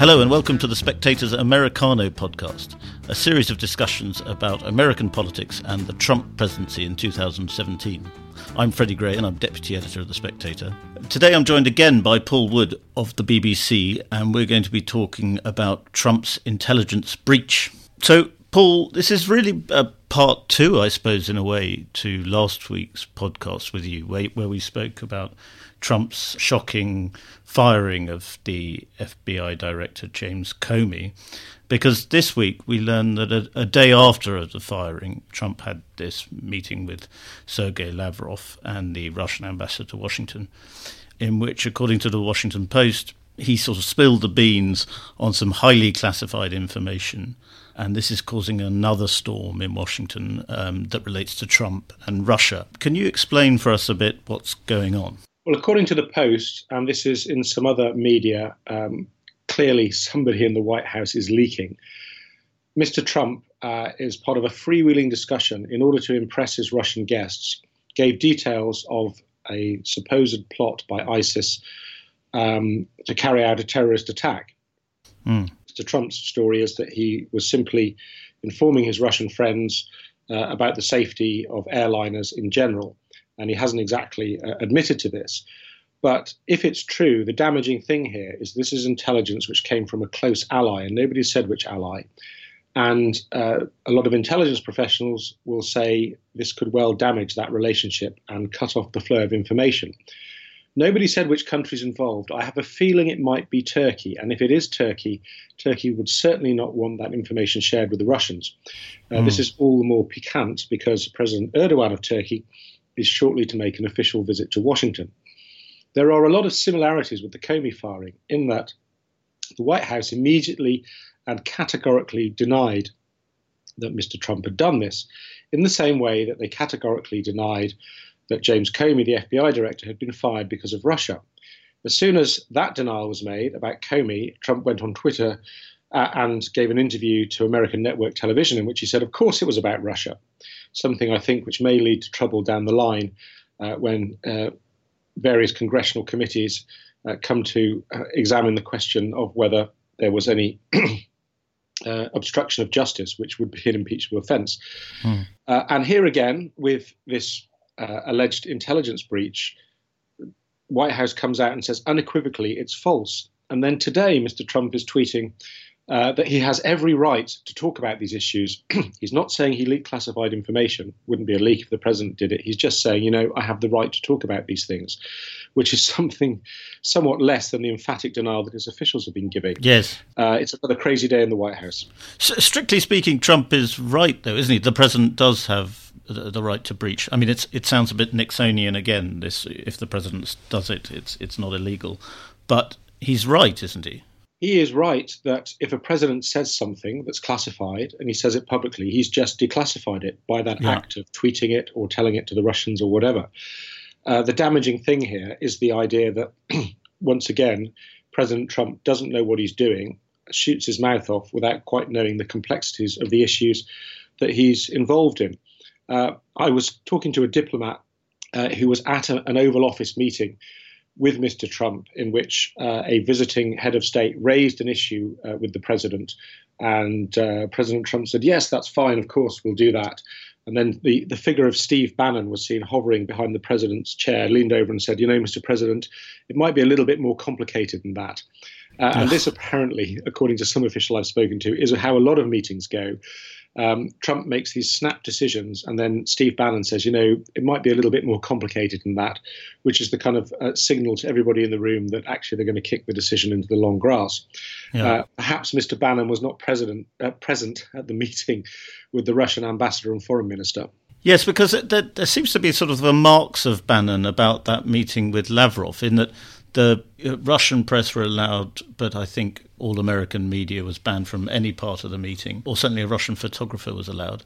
Hello, and welcome to the Spectator's Americano podcast, a series of discussions about American politics and the Trump presidency in 2017. I'm Freddy Gray, and I'm deputy editor of The Spectator. Today I'm joined again by Paul Wood of the BBC, and we're going to be talking about Trump's intelligence breach. So, Paul, this is really a part two, I suppose, in a way, to last week's podcast with you, where, where we spoke about Trump's shocking firing of the FBI director James Comey. Because this week we learned that a, a, day after the firing, Trump had this meeting with Sergei Lavrov and the Russian ambassador to Washington, in which, according to the Washington Post, he sort of spilled the beans on some highly classified information. And this is causing another storm in Washington um, that relates to Trump and Russia. Can you explain for us a bit what's going on? Well, according to the Post, and this is in some other media, um, clearly somebody in the White House is leaking. Mr. Trump uh, is part of a freewheeling discussion in order to impress his Russian guests, gave details of a supposed plot by ISIS um, to carry out a terrorist attack. Mm. Trump's story is that he was simply informing his Russian friends uh, about the safety of airliners in general and he hasn't exactly uh, admitted to this. But if it's true, the damaging thing here is this is intelligence which came from a close ally, and nobody said which ally. And uh, a lot of intelligence professionals will say this could well damage that relationship and cut off the flow of information. Nobody said which country's involved. I have a feeling it might be Turkey. And if it is Turkey, Turkey would certainly not want that information shared with the Russians. Uh, mm. This is all the more piquant because President Erdogan of Turkey is shortly to make an official visit to Washington. There are a lot of similarities with the Comey firing in that the White House immediately and categorically denied that Mr. Trump had done this, in the same way that they categorically denied that James Comey, the FBI director, had been fired because of Russia. As soon as that denial was made about Comey, Trump went on Twitter uh, and gave an interview to American network television in which he said, of course, it was about Russia something I think which may lead to trouble down the line uh, when uh, various congressional committees uh, come to uh, examine the question of whether there was any uh, obstruction of justice, which would be an impeachable offence. Hmm. and here again, with this Uh, alleged intelligence breach, White House comes out and says unequivocally it's false. And then today, Mr. Trump is tweeting uh, that he has every right to talk about these issues. He's not saying he leaked classified information. Wouldn't be a leak if the president did it. He's just saying, you know, I have the right to talk about these things, which is something somewhat less than the emphatic denial that his officials have been giving. Yes. Uh, it's another crazy day in the White House. strictly speaking, Trump is right, though, isn't he? The president does have the, the right to breach. I mean, it's it sounds a bit Nixonian again. This, if the president does it, it's it's not illegal, but he's right, isn't he? He is right that if a president says something that's classified and he says it publicly, he's just declassified it by that yeah. act of tweeting it or telling it to the Russians or whatever. Uh, the damaging thing here is the idea that, once again, President Trump doesn't know what he's doing, shoots his mouth off without quite knowing the complexities of the issues that he's involved in. Uh, I was talking to a diplomat uh, who was at a, an Oval Office meeting with Mr. Trump, in which uh, a visiting head of state raised an issue uh, with the president. And uh, President Trump said, Yes, that's fine, of course, we'll do that. And then the, the figure of Steve Bannon was seen hovering behind the president's chair, leaned over and said, You know, Mr. President, it might be a little bit more complicated than that. Uh, and this apparently, according to some official I've spoken to, is how a lot of meetings go um, Trump makes these snap decisions, and then Steve Bannon says, you know, it might be a little bit more complicated than that, which is the kind of uh, signal to everybody in the room that actually they're going to kick the decision into the long grass. Yeah. Uh, perhaps Mr. Bannon was not president, uh, present at the meeting with the Russian ambassador and foreign minister. Yes, because there, there seems to be sort of the marks of Bannon about that meeting with Lavrov, in that the uh, Russian press were allowed, but I think all American media was banned from any part of the meeting, or certainly a Russian photographer was allowed.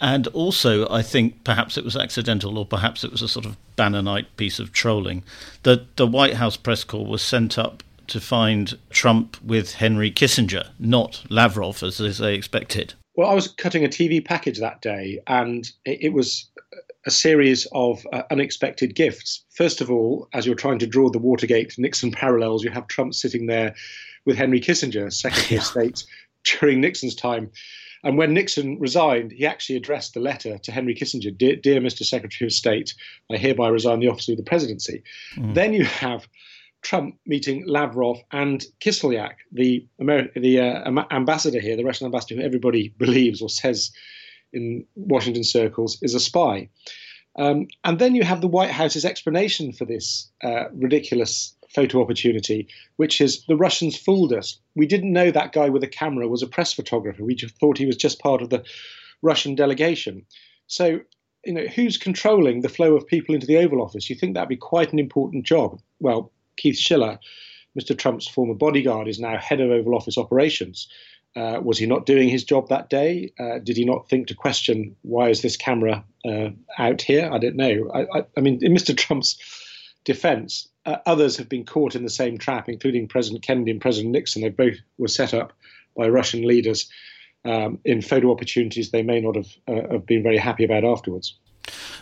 And also, I think perhaps it was accidental, or perhaps it was a sort of Bannonite piece of trolling, that the White House press corps was sent up to find Trump with Henry Kissinger, not Lavrov, as they expected. Well, I was cutting a TV package that day, and it, it was a series of uh, unexpected gifts. First of all, as you're trying to draw the Watergate Nixon parallels, you have Trump sitting there with Henry Kissinger, Secretary of State, during Nixon's time. And when Nixon resigned, he actually addressed a letter to Henry Kissinger Dear, Dear Mr. Secretary of State, I hereby resign the office of the presidency. Mm. Then you have Trump meeting Lavrov and Kislyak, the, Ameri- the uh, ambassador here, the Russian ambassador who everybody believes or says in Washington circles is a spy. Um, and then you have the White House's explanation for this uh, ridiculous photo opportunity, which is the Russians fooled us. We didn't know that guy with a camera was a press photographer. We just thought he was just part of the Russian delegation. So, you know, who's controlling the flow of people into the Oval Office? You think that'd be quite an important job? Well, Keith Schiller, Mr. Trump's former bodyguard, is now head of Oval Office operations. Uh, was he not doing his job that day? Uh, did he not think to question why is this camera uh, out here? I don't know. I, I, I, mean, in Mr. Trump's defense, uh, others have been caught in the same trap, including President Kennedy and President Nixon. They both were set up by Russian leaders um, in photo opportunities they may not have, uh, have been very happy about afterwards.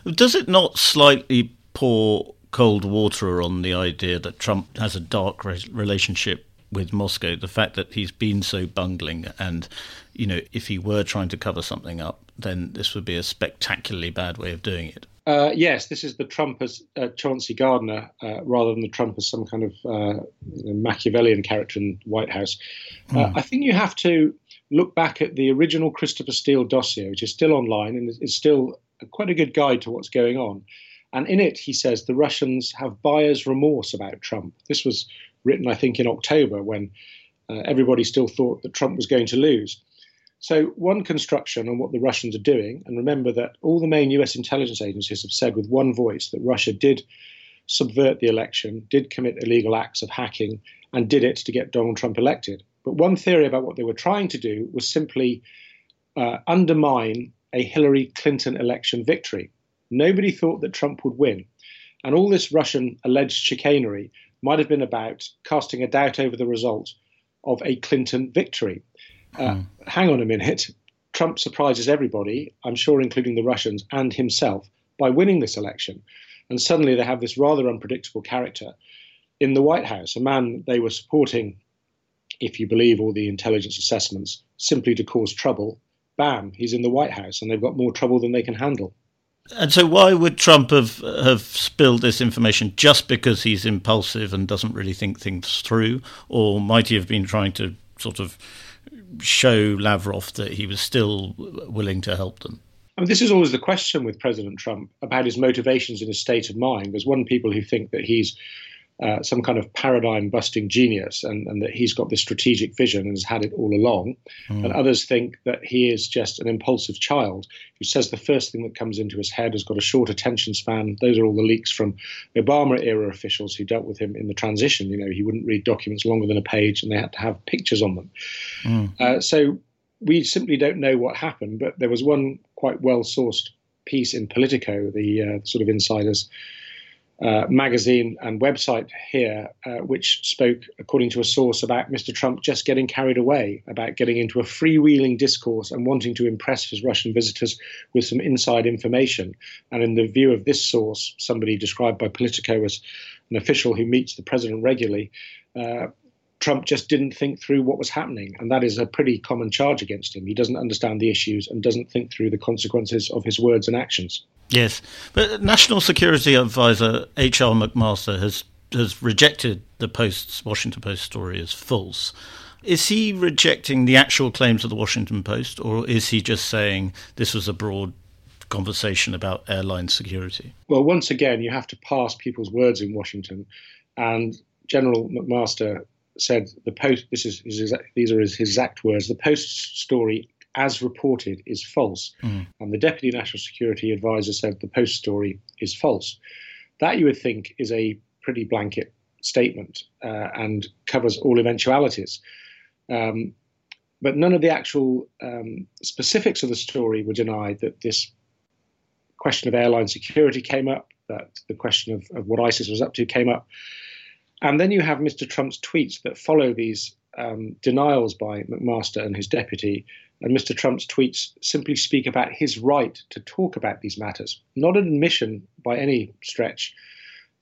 Does it not slightly pour cold water on the idea that Trump has a dark re- relationship with Moscow? The fact that he's been so bungling, and you know, if he were trying to cover something up, then this would be a spectacularly bad way of doing it. Uh, yes, this is the Trump as uh, Chauncey Gardiner uh, rather than the Trump as some kind of uh, Machiavellian character in the White House. Mm. I think you have to look back at the original Christopher Steele dossier, which is still online and is still quite a good guide to what's going on. And in it, he says the Russians have buyer's remorse about Trump. This was written, I think, in October when uh, everybody still thought that Trump was going to lose. So, one construction on what the Russians are doing, and remember that all the main US intelligence agencies have said with one voice that Russia did subvert the election, did commit illegal acts of hacking, and did it to get Donald Trump elected. But one theory about what they were trying to do was simply uh, undermine a Hillary Clinton election victory. Nobody thought that Trump would win. And all this Russian alleged chicanery might have been about casting a doubt over the result of a Clinton victory. Uh, mm. Hang on a minute. Trump surprises everybody, I'm sure, including the Russians and himself, by winning this election. And suddenly they have this rather unpredictable character in the White House, a man they were supporting, if you believe all the intelligence assessments, simply to cause trouble. Bam, he's in the White House, and they've got more trouble than they can handle. And so, why would Trump have have spilled this information just because he's impulsive and doesn't really think things through, or might he have been trying to sort of show Lavrov that he was still willing to help them? I mean, this is always the question with President Trump about his motivations and his state of mind. There's one people who think that he's uh, some kind of paradigm busting genius and, and, that he's got this strategic vision and has had it all along. Mm. And others think that he is just an impulsive child who says the first thing that comes into his head has got a short attention span. Those are all the leaks from Obama era officials who dealt with him in the transition. You know, he wouldn't read documents longer than a page and they had to have pictures on them. Mm. Uh, so we simply don't know what happened, but there was one quite well sourced piece in Politico, the uh, sort of insiders uh, magazine and website here, uh, which spoke, according to a source, about Mr. Trump just getting carried away, about getting into a freewheeling discourse and wanting to impress his Russian visitors with some inside information. And in the view of this source, somebody described by Politico as an official who meets the president regularly, uh, Trump just didn't think through what was happening. And that is a pretty common charge against him. He doesn't understand the issues and doesn't think through the consequences of his words and actions. Yes, but National Security Advisor H.R. McMaster has has rejected the Post's Washington Post story as false. Is he rejecting the actual claims of the Washington Post, or is he just saying this was a broad conversation about airline security? Well, once again, you have to pass people's words in Washington, and General McMaster said the Post. This is his, these are his exact words. The Post story as reported, is false. Mm. And the Deputy National Security Advisor said the Post story is false. That you would think is a pretty blanket statement uh, and covers all eventualities. Um, but none of the actual um, specifics of the story were denied that this question of airline security came up, that the question of, of what ISIS was up to came up. And then you have Mr. Trump's tweets that follow these um, denials by McMaster and his deputy, And Mr. Trump's tweets simply speak about his right to talk about these matters, not an admission by any stretch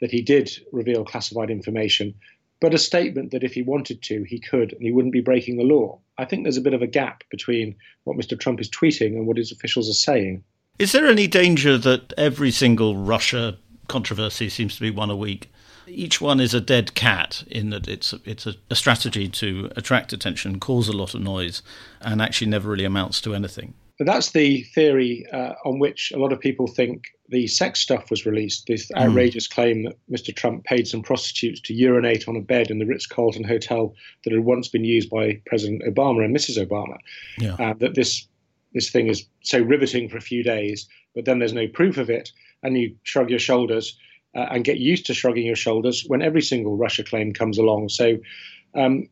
that he did reveal classified information, but a statement that if he wanted to, he could, and he wouldn't be breaking the law. I think there's a bit of a gap between what Mr. Trump is tweeting and what his officials are saying. Is there any danger that every single Russia controversy seems to be one a week? Each one is a dead cat in that it's it's a, a strategy to attract attention, cause a lot of noise, and actually never really amounts to anything. But that's the theory uh, on which a lot of people think the sex stuff was released. This hmm. outrageous mm. claim that Mr. Trump paid some prostitutes to urinate on a bed in the Ritz Carlton hotel that had once been used by President Obama and Mrs. Obama. Yeah. Uh, that this this thing is so riveting for a few days, but then there's no proof of it, and you shrug your shoulders uh, and get used to shrugging your shoulders when every single Russia claim comes along. So um,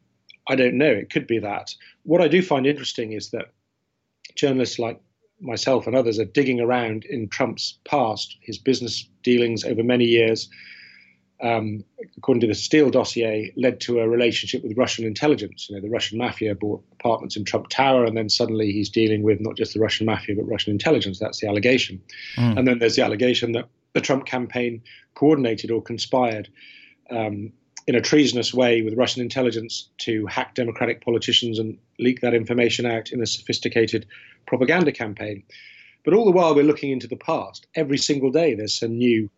I don't know. It could be that. What I do find interesting is that journalists like myself and others are digging around in Trump's past, his business dealings over many years. Um, according to the Steele dossier, led to a relationship with Russian intelligence. You know, the Russian mafia bought apartments in Trump Tower, and then suddenly he's dealing with not just the Russian mafia but Russian intelligence. That's the allegation. Mm. And then there's the allegation that the Trump campaign coordinated or conspired um, in a treasonous way with Russian intelligence to hack Democratic politicians and leak that information out in a sophisticated propaganda campaign. But all the while, we're looking into the past. Every single day, there's some new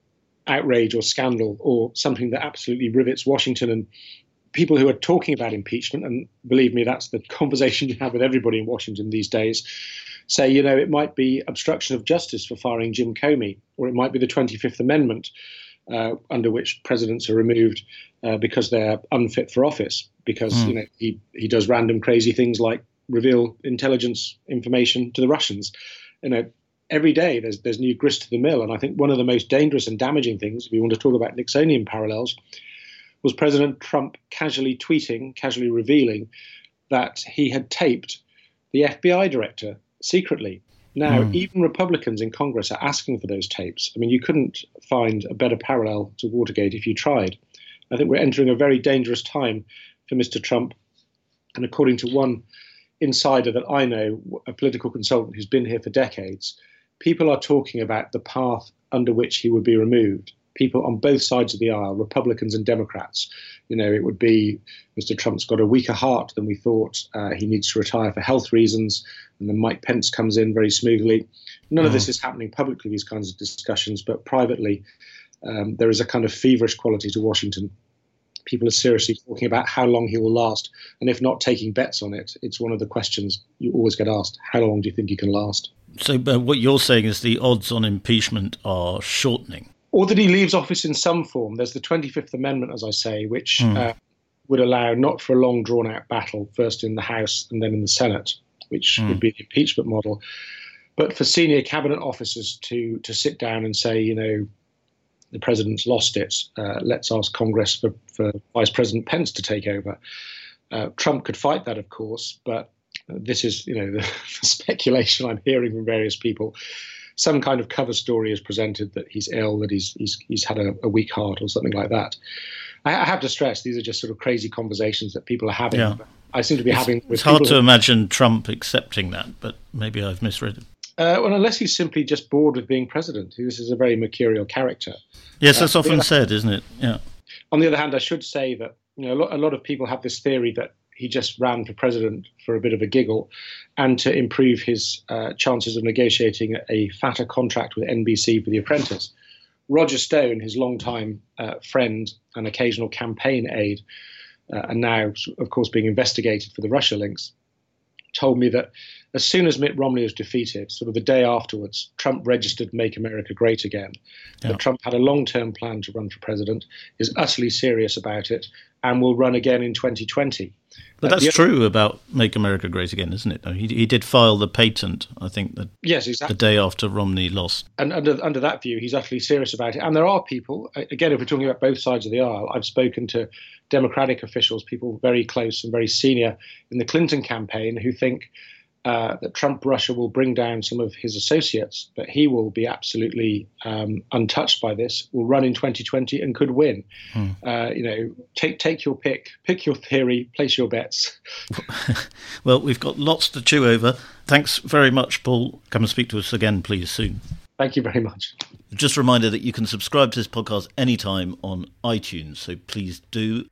outrage or scandal or something that absolutely rivets Washington and people who are talking about impeachment. And believe me, that's the conversation you have with everybody in Washington these days. Say, you know, it might be obstruction of justice for firing Jim Comey, or it might be the 25th Amendment, uh, under which presidents are removed uh, because they're unfit for office because mm. you know he he does random crazy things like reveal intelligence information to the Russians. You know, every day there's there's new grist to the mill, and I think one of the most dangerous and damaging things, if you want to talk about Nixonian parallels, was President Trump casually tweeting, casually revealing that he had taped the FBI director secretly. Now, mm. even Republicans in Congress are asking for those tapes. I mean, you couldn't find a better parallel to Watergate if you tried. I think we're entering a very dangerous time for Mr. Trump. And according to one insider that I know, a political consultant who's been here for decades, people are talking about the path under which he would be removed. People on both sides of the aisle, Republicans and Democrats. You know, it would be Mr. Trump's got a weaker heart than we thought. Uh, he needs to retire for health reasons. And then Mike Pence comes in very smoothly. None mm. of this is happening publicly, these kinds of discussions, but privately, um, there is a kind of feverish quality to Washington. People are seriously talking about how long he will last, and if not taking bets on it, it's one of the questions you always get asked: How long do you think he can last? So, uh, what you're saying is the odds on impeachment are shortening, or that he leaves office in some form. There's the 25th Amendment, as I say, which mm. uh, would allow not for a long drawn-out battle, first in the House and then in the Senate, which mm. would be the impeachment model, but for senior cabinet officers to to sit down and say, you know, the president's lost it. Uh, let's ask Congress for, for Vice President Pence to take over. Uh, Trump could fight that, of course, but this is, you know, the, the, speculation I'm hearing from various people. Some kind of cover story is presented that he's ill, that he's he's he's had a, a weak heart or something like that. I, I, have to stress these are just sort of crazy conversations that people are having. Yeah. I seem to be it's, having. it's hard to who, imagine Trump accepting that, but maybe I've misread it. Uh, well, unless he's simply just bored with being president. This is a very mercurial character. Yes, that's uh, often said, isn't it? Yeah. On the other hand, I should say that you know a lot, a lot of people have this theory that he just ran for president for a bit of a giggle and to improve his uh, chances of negotiating a fatter contract with NBC for The Apprentice. Roger Stone, his longtime uh, friend and occasional campaign aide, uh, and now, of course, being investigated for the Russia links, told me that as soon as Mitt Romney was defeated, sort of the day afterwards, Trump registered Make America Great Again. Yeah. Trump had a long term plan to run for president, is utterly serious about it, and will run again in 2020. But uh, that's true about Make America Great Again, isn't it? He, he did file the patent, I think, the, yes, exactly. the day after Romney lost. And under, under that view, he's utterly serious about it. And there are people, uh, again, if we're talking about both sides of the aisle, I've spoken to Democratic officials, people very close and very senior in the Clinton campaign, who think uh, that Trump Russia will bring down some of his associates, but he will be absolutely um, untouched by this. Will run in 2020 and could win. Hmm. Uh, you know, take take your pick, pick your theory, place your bets. well, we've got lots to chew over. Thanks very much, Paul. Come and speak to us again, please, soon. Thank you very much. Just a reminder that you can subscribe to this podcast anytime on iTunes, so please do.